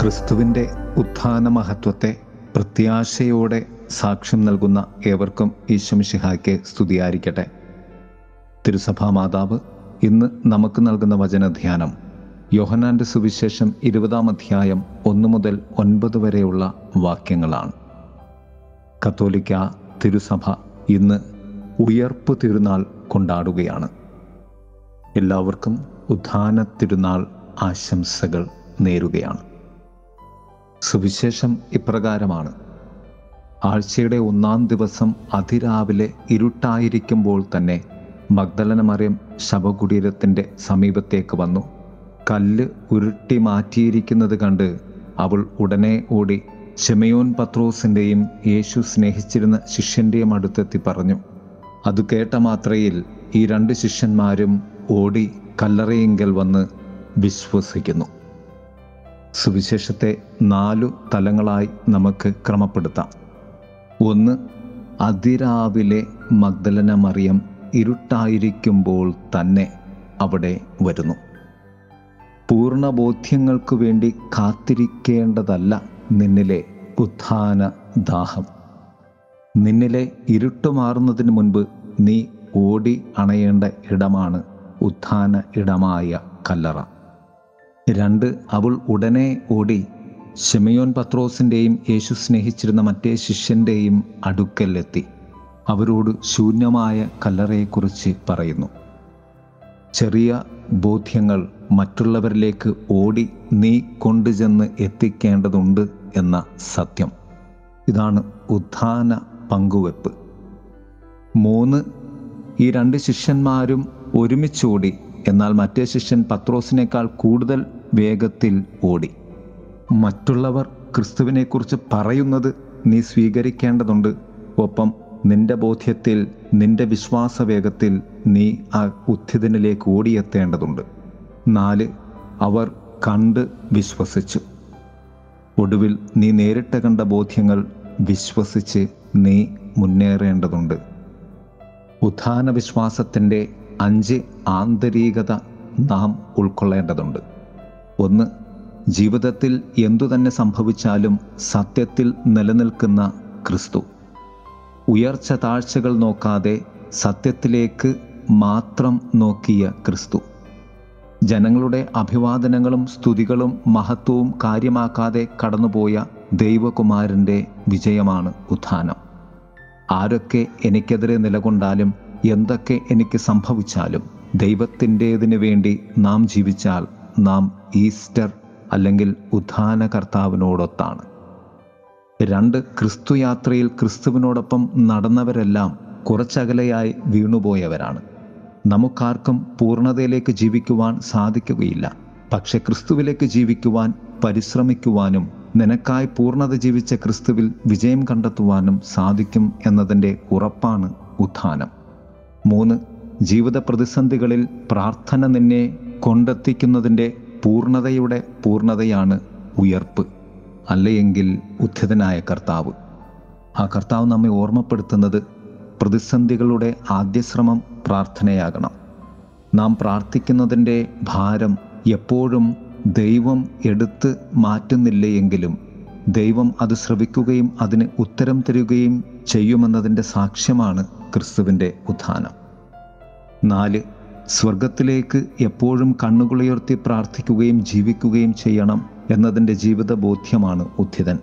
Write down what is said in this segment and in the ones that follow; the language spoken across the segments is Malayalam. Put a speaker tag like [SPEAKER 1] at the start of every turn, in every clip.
[SPEAKER 1] ക്രിസ്തുവിന്റെ ഉത്ഥാന മഹത്വത്തെ പ്രത്യാശയോടെ സാക്ഷ്യം നൽകുന്ന ഏവർക്കും ഈശ്വമിഷിഹായ്ക്ക് സ്തുതിയായിരിക്കട്ടെ. തിരുസഭാ മാതാവ് ഇന്ന് നമുക്ക് നൽകുന്ന വചനധ്യാനം യോഹനാന്റെ സുവിശേഷം ഇരുപതാം അധ്യായം ഒന്ന് മുതൽ ഒൻപത് വരെയുള്ള വാക്യങ്ങളാണ്. കത്തോലിക്ക തിരുസഭ ഇന്ന് ഉയർപ്പ് തിരുനാൾ കൊണ്ടാടുകയാണ്. എല്ലാവർക്കും ഉത്ഥാന തിരുനാൾ ആശംസകൾ നേരുകയാണ്. സുവിശേഷം ഇപ്രകാരമാണ്. ആഴ്ചയുടെ ഒന്നാം ദിവസം അതിരാവിലെ ഇരുട്ടായിരിക്കുമ്പോൾ തന്നെ മഗ്ദലന മറിയം ശവകുടീരത്തിന്റെ സമീപത്തേക്ക് വന്നു. കല്ല് ഉരുട്ടി മാറ്റിയിരിക്കുന്നത് കണ്ട് അവൾ ഉടനെ ഓടി ഷെമയോൻ പത്രോസിന്റെയും യേശു സ്നേഹിച്ചിരുന്ന ശിഷ്യന്റെയും അടുത്തെത്തി പറഞ്ഞു. അത് കേട്ട മാത്രയിൽ ഈ രണ്ട് ശിഷ്യന്മാരും ഓടി കല്ലറയെങ്കിൽ വന്ന് വിശ്വസിക്കുന്നു. സുവിശേഷത്തെ നാലു തലങ്ങളായി നമുക്ക് ക്രമപ്പെടുത്താം. ഒന്ന് അതിരാവിലെ മഗ്ദലന മറിയം ഇരുട്ടായിരിക്കുമ്പോൾ തന്നെ അവിടെ വരുന്നു. പൂർണബോധ്യങ്ങൾക്കു വേണ്ടി കാത്തിരിക്കേണ്ടതല്ല നിന്നിലെ ഉത്ഥാന ദാഹം. നിന്നിലെ ഇരുട്ടുമാറുന്നതിന് മുൻപ് നീ ഓടി അണയേണ്ട ഇടമാണ് ഉത്ഥാന ഇടമായ കല്ലറ. രണ്ട് അവൾ ഉടനെ ഓടി. ഷെമയോൻ പത്രോസിന്റെയും യേശു സ്നേഹിച്ചിരുന്ന മറ്റേ ശിഷ്യന്റെയും അടുക്കലെത്തി അവരോട് ശൂന്യമായ കല്ലറയെക്കുറിച്ച് പറയുന്നു. ചെറിയ ബോധ്യങ്ങൾ മറ്റുള്ളവരിലേക്ക് ഓടി നീ കൊണ്ടുചെന്ന് എത്തിക്കേണ്ടതുണ്ട് എന്ന സത്യം. ഇതാണ് ഉദ്ധാന പങ്കുവെപ്പ്. മൂന്ന് ഈ രണ്ട് ശിഷ്യന്മാരും ഒരുമിച്ചോടി എന്നാൽ മറ്റേ ശിഷ്യൻ പത്രോസിനേക്കാൾ കൂടുതൽ വേഗത്തിൽ ഓടി. മറ്റുള്ളവർ ക്രിസ്തുവിനെക്കുറിച്ച് പറയുന്നത് നീ സ്വീകരിക്കേണ്ടതുണ്ട്. ഒപ്പം നിന്റെ ബോധ്യത്തിൽ നിന്റെ വിശ്വാസ വേഗത്തിൽ നീ ആ ഉത്ഥിതനിലേക്ക് ഓടിയെത്തേണ്ടതുണ്ട്. നാല് അവർ കണ്ട് വിശ്വസിച്ചു. ഒടുവിൽ നീ നേരിട്ട് കണ്ട ബോധ്യങ്ങൾ വിശ്വസിച്ച് നീ മുന്നേറേണ്ടതുണ്ട്. ഉത്ഥാന വിശ്വാസത്തിന്റെ അഞ്ച് ആന്തരികത നാം ഉൾക്കൊള്ളേണ്ടതുണ്ട്. ഒന്ന് ജീവിതത്തിൽ എന്തു തന്നെ സംഭവിച്ചാലും സത്യത്തിൽ നിലനിൽക്കുന്ന ക്രിസ്തു. ഉയർച്ച താഴ്ചകൾ നോക്കാതെ സത്യത്തിലേക്ക് മാത്രം നോക്കിയ ക്രിസ്തു. ജനങ്ങളുടെ അഭിവാദനങ്ങളും സ്തുതികളും മഹത്വവും കാര്യമാക്കാതെ കടന്നുപോയ ദൈവകുമാരന്റെ വിജയമാണ് ഉത്ഥാനം. ആരൊക്കെ എനിക്കെതിരെ നിലകൊണ്ടാലും എന്തൊക്കെ എനിക്ക് സംഭവിച്ചാലും ദൈവത്തിന്റെതിനു വേണ്ടി നാം ജീവിച്ചാൽ നാം ഈസ്റ്റർ അല്ലെങ്കിൽ ഉദ്ധാന കർത്താവിനോടൊത്താണ് രണ്ട് ക്രിസ്തു യാത്രയിൽ ക്രിസ്തുവിനോടൊപ്പം നടന്നവരെല്ലാം കുറച്ചകലെയായി വീണുപോയവരാണ്. നമുക്കാർക്കും പൂർണതയിലേക്ക് ജീവിക്കുവാൻ സാധിക്കുകയില്ല. പക്ഷെ ക്രിസ്തുവിലേക്ക് ജീവിക്കുവാൻ പരിശ്രമിക്കുവാനും നിനക്കായി പൂർണത ജീവിച്ച ക്രിസ്തുവിൽ വിജയം കണ്ടെത്തുവാനും സാധിക്കും എന്നതിന്റെ ഉറപ്പാണ് ഉത്ഥാനം. മൂന്ന് ജീവിത പ്രതിസന്ധികളിൽ പ്രാർത്ഥന നിന്നെ കൊണ്ടെത്തിക്കുന്നതിന്റെ പൂർണതയുടെ പൂർണതയാണ് ഉയർപ്പ് അല്ലയെങ്കിൽ ഉദ്ധിതനായ കർത്താവ്. ആ കർത്താവ് നമ്മെ ഓർമ്മപ്പെടുത്തുന്നത് പ്രതിസന്ധികളുടെ ആദ്യശ്രമം പ്രാർത്ഥനയാകണം. നാം പ്രാർത്ഥിക്കുന്നതിന്റെ ഭാരം എപ്പോഴും ദൈവം എടുത്ത് മാറ്റുന്നില്ലയെങ്കിലും ദൈവം അത് ശ്രവിക്കുകയും അതിന് ഉത്തരം തരികയും ചെയ്യുമെന്നതിന്റെ സാക്ഷ്യമാണ് ക്രിസ്തുവിന്റെ ഉത്ഥാനം. നാല് സ്വർഗത്തിലേക്ക് എപ്പോഴും കണ്ണുകളുയർത്തി പ്രാർത്ഥിക്കുകയും ജീവിക്കുകയും ചെയ്യണം എന്നതിന്റെ ജീവിത ബോധ്യമാണ് ഉദ്ധിതൻ.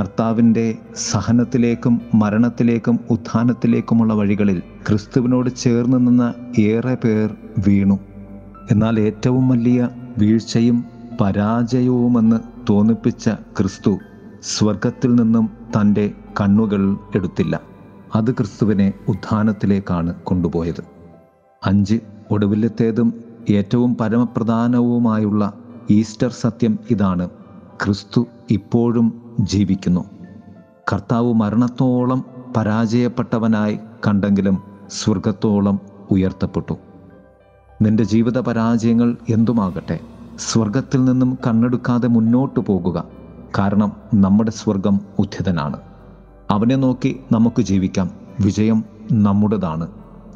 [SPEAKER 1] കർത്താവിന്റെ സഹനത്തിലേക്കും മരണത്തിലേക്കും ഉത്ഥാനത്തിലേക്കുമുള്ള വഴികളിൽ ക്രിസ്തുവിനോട് ചേർന്ന് നിന്ന ഏറെ പേർ വീണു. എന്നാൽ ഏറ്റവും വലിയ വീഴ്ചയും പരാജയവുമെന്ന് തോന്നിപ്പിച്ച ക്രിസ്തു സ്വർഗത്തിൽ നിന്നും തന്റെ കണ്ണുകൾ എടുത്തില്ല. അത് ക്രിസ്തുവിനെ ഉത്ഥാനത്തിലേക്കാണ് കൊണ്ടുപോയത്. അഞ്ച് ഒടുവിലത്തേതും ഏറ്റവും പരമപ്രധാനവുമായുള്ള ഈസ്റ്റർ സത്യം ഇതാണ്. ക്രിസ്തു ഇപ്പോഴും ജീവിക്കുന്നു. കർത്താവ് മരണത്തോളം പരാജയപ്പെട്ടവനായി കണ്ടെങ്കിലും സ്വർഗത്തോളം ഉയർത്തപ്പെട്ടു. നിന്റെ ജീവിത പരാജയങ്ങൾ എന്തുമാകട്ടെ? സ്വർഗത്തിൽ നിന്നും കണ്ണെടുക്കാതെ മുന്നോട്ടു പോകുക. കാരണം നമ്മുടെ സ്വർഗം ഉദ്ധിതനാണ് അവനെ നോക്കി നമുക്ക് ജീവിക്കാം. വിജയം നമ്മുടേതാണ്.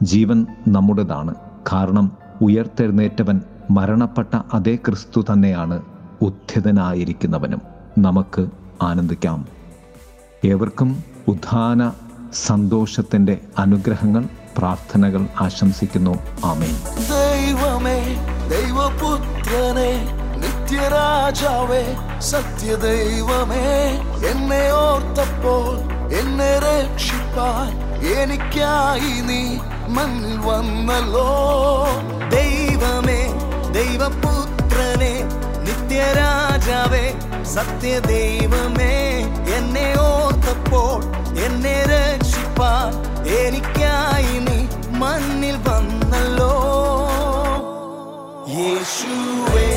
[SPEAKER 1] ജീവൻ നമ്മുടേതാണ്. കാരണം ഉയർത്തെഴുന്നേറ്റവൻ മരണപ്പെട്ട അതേ ക്രിസ്തു തന്നെയാണ് ഉദ്ധിതനായിരിക്കുന്നവനും നമുക്ക് ആനന്ദിക്കാം. ഏവർക്കും ഉദ്ധാന സന്തോഷത്തിന്റെ അനുഗ്രഹങ്ങൾ പ്രാർത്ഥനകൾ ആശംസിക്കുന്നു. ആമേൻ.
[SPEAKER 2] ദൈവമേ ദൈവപുത്രനെ നിത്യരാജാവേ സത്യദൈവമേ എന്നെ ഓർത്തപ്പോൾ എന്നെ രക്ഷിപ്പാൻ എനിക്കായി നീ മണ്ണിൽ വന്നല്ലോ.
[SPEAKER 3] ദൈവമേ ദൈവപുത്രനെ നിത്യരാജാവേ സത്യദൈവമേ എന്നെ ഓർത്തപ്പോൾ എന്നെ രക്ഷിപ്പാൻ എനിക്കായി നീ മണ്ണിൽ വന്നല്ലോ. യേശുവേ.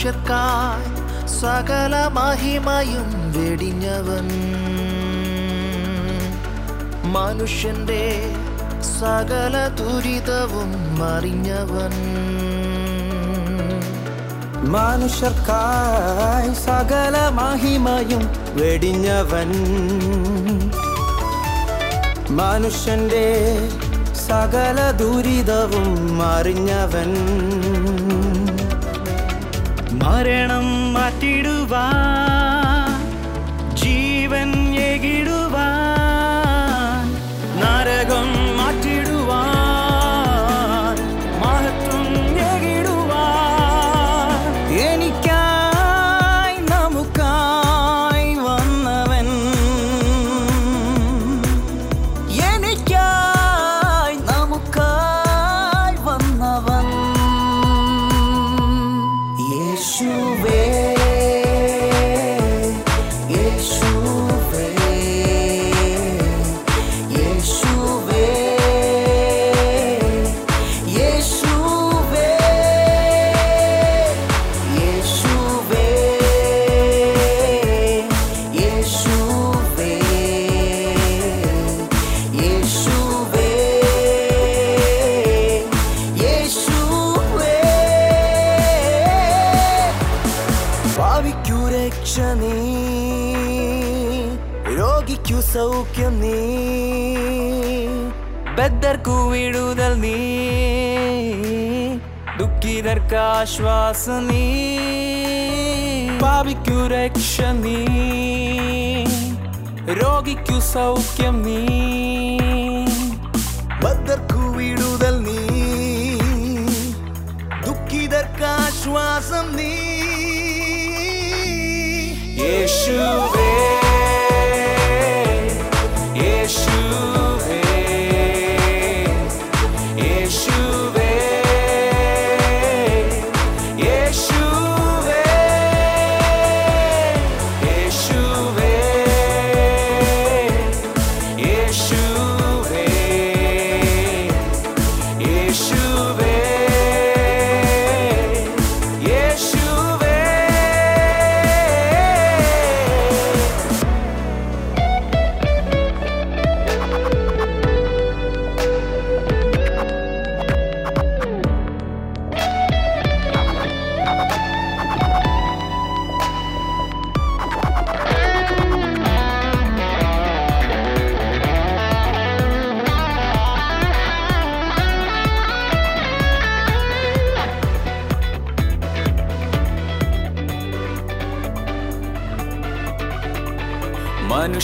[SPEAKER 3] മനുഷ്യർക്കായി സകല മഹിമയും വെടിഞ്ഞവൻ. മനുഷ്യന്റെ സകല ദുരിതവും അറിഞ്ഞവൻ.
[SPEAKER 4] മനുഷ്യർക്കായി സകല മഹിമയും വെടിഞ്ഞവൻ. മനുഷ്യന്റെ സകല ദുരിതവും അറിഞ്ഞവൻ. മരണം മാറ്റിടുവാൻ ജീവൻ ഏകിടുവാൻ നരകം വിടുതൽ നീ. ദുഃഖിതർക്കാശ്വാസ നീ. പാപിക്കു രക്ഷ നീ. രോഗിക്കു സൗഖ്യം നീ.
[SPEAKER 3] ബദ്ധർക്കു വിടുതൽ നീ. ദുഃഖിതർക്കാശ്വാസം നീ.
[SPEAKER 4] യേശുവേ യേശുവേ.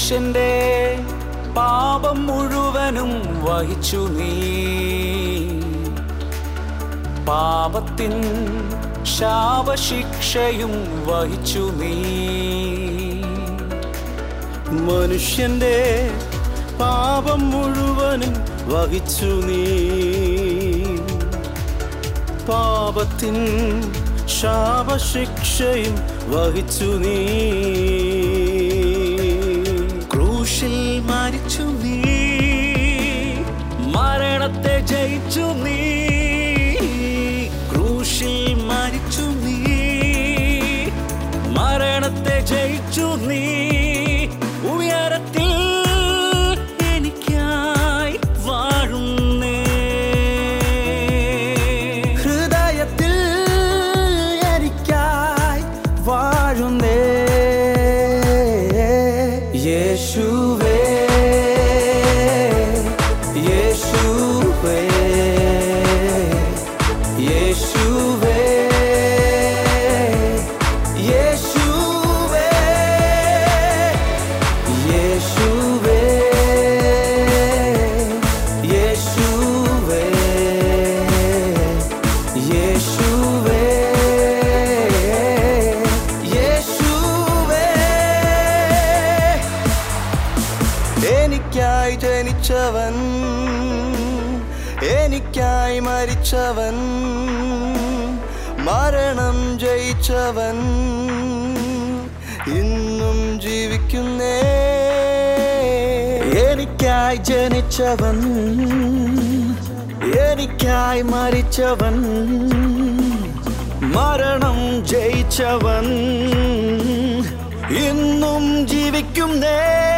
[SPEAKER 4] മനുഷ്യന്റെ പാപം മുഴുവനും വഹിച്ചു നീ. പാപത്തിൻ ശാപശിക്ഷയും വഹിച്ചു നീ. മനുഷ്യന്റെ പാപം മുഴുവനും വഹിച്ചു നീ. പാപത്തിൻ ശാപശിക്ഷയും വഹിച്ചു നീ. മരിച്ചു നീ. മരണത്തെ ജയിച്ചു നീ. എനിക്കായി
[SPEAKER 3] ജനിച്ചവൻ എനിക്കായി മരിച്ചവൻ മരണം ജയിച്ചവൻ ഇന്നും ജീവിക്കുന്നേ. എനിക്കായി ജനിച്ചവൻ എനിക്കായി മരിച്ചവൻ മരണം ജയിച്ചവൻ ഇന്നും ജീവിക്കുന്നേ.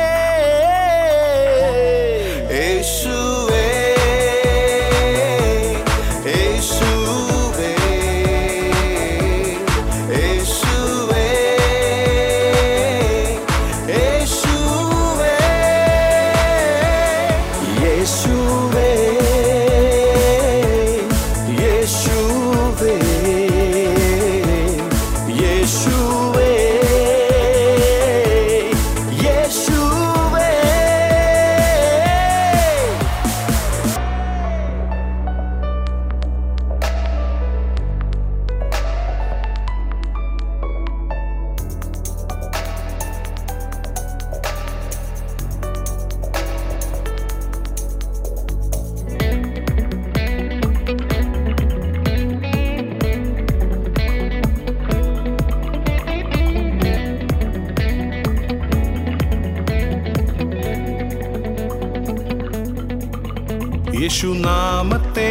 [SPEAKER 5] യേശുനാമത്തെ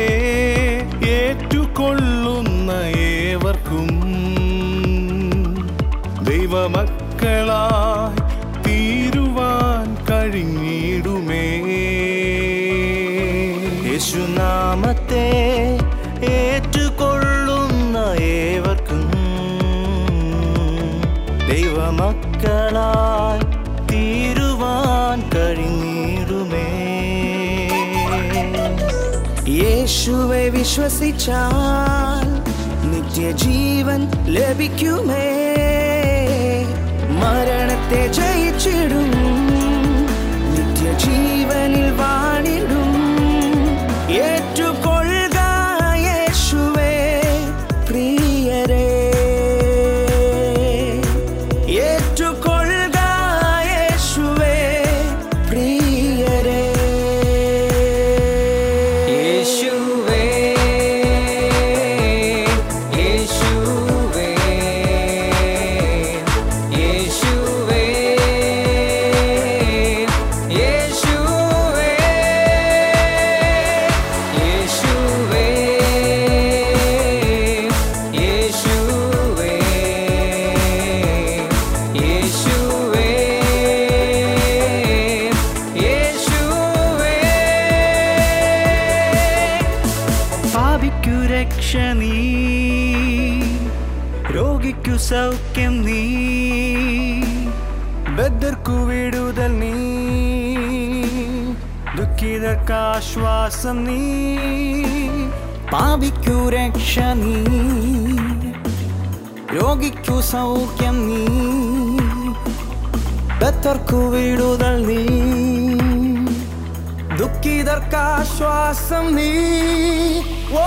[SPEAKER 5] ഏറ്റുകൊള്ളുന്ന ഏവർക്കും. ദൈവമക്കളായി തീരുവാൻ കഴിഞ്ഞിടുമേ.
[SPEAKER 3] യേശുനാമത്തെ ഏറ്റുകൊള്ളുന്ന ഏവർക്കും. ദൈവമക്കളായി യേശുവെ വിശ്വസിച്ചാൽ നിത്യജീവൻ ലഭിക്കുമേ. മരണത്തെ ജയിച്ചിടും നിത്യജീവനിൽ വാണിടും. രക്ഷ നീ രോഗിക്കു സൗഖ്യം നീ ബദ്ധർക്കു വിടുതൽ നീ ദുഃഖിതർക്കാശ്വാസം നീ. പാപിക്കു രക്ഷ നീ രോഗിക്കു സൗഖ്യം നീ. ബത്തർക്കു വിടുതൽ നീ. ദുഃഖിതർക്കാശ്വാസം നീ. ഓ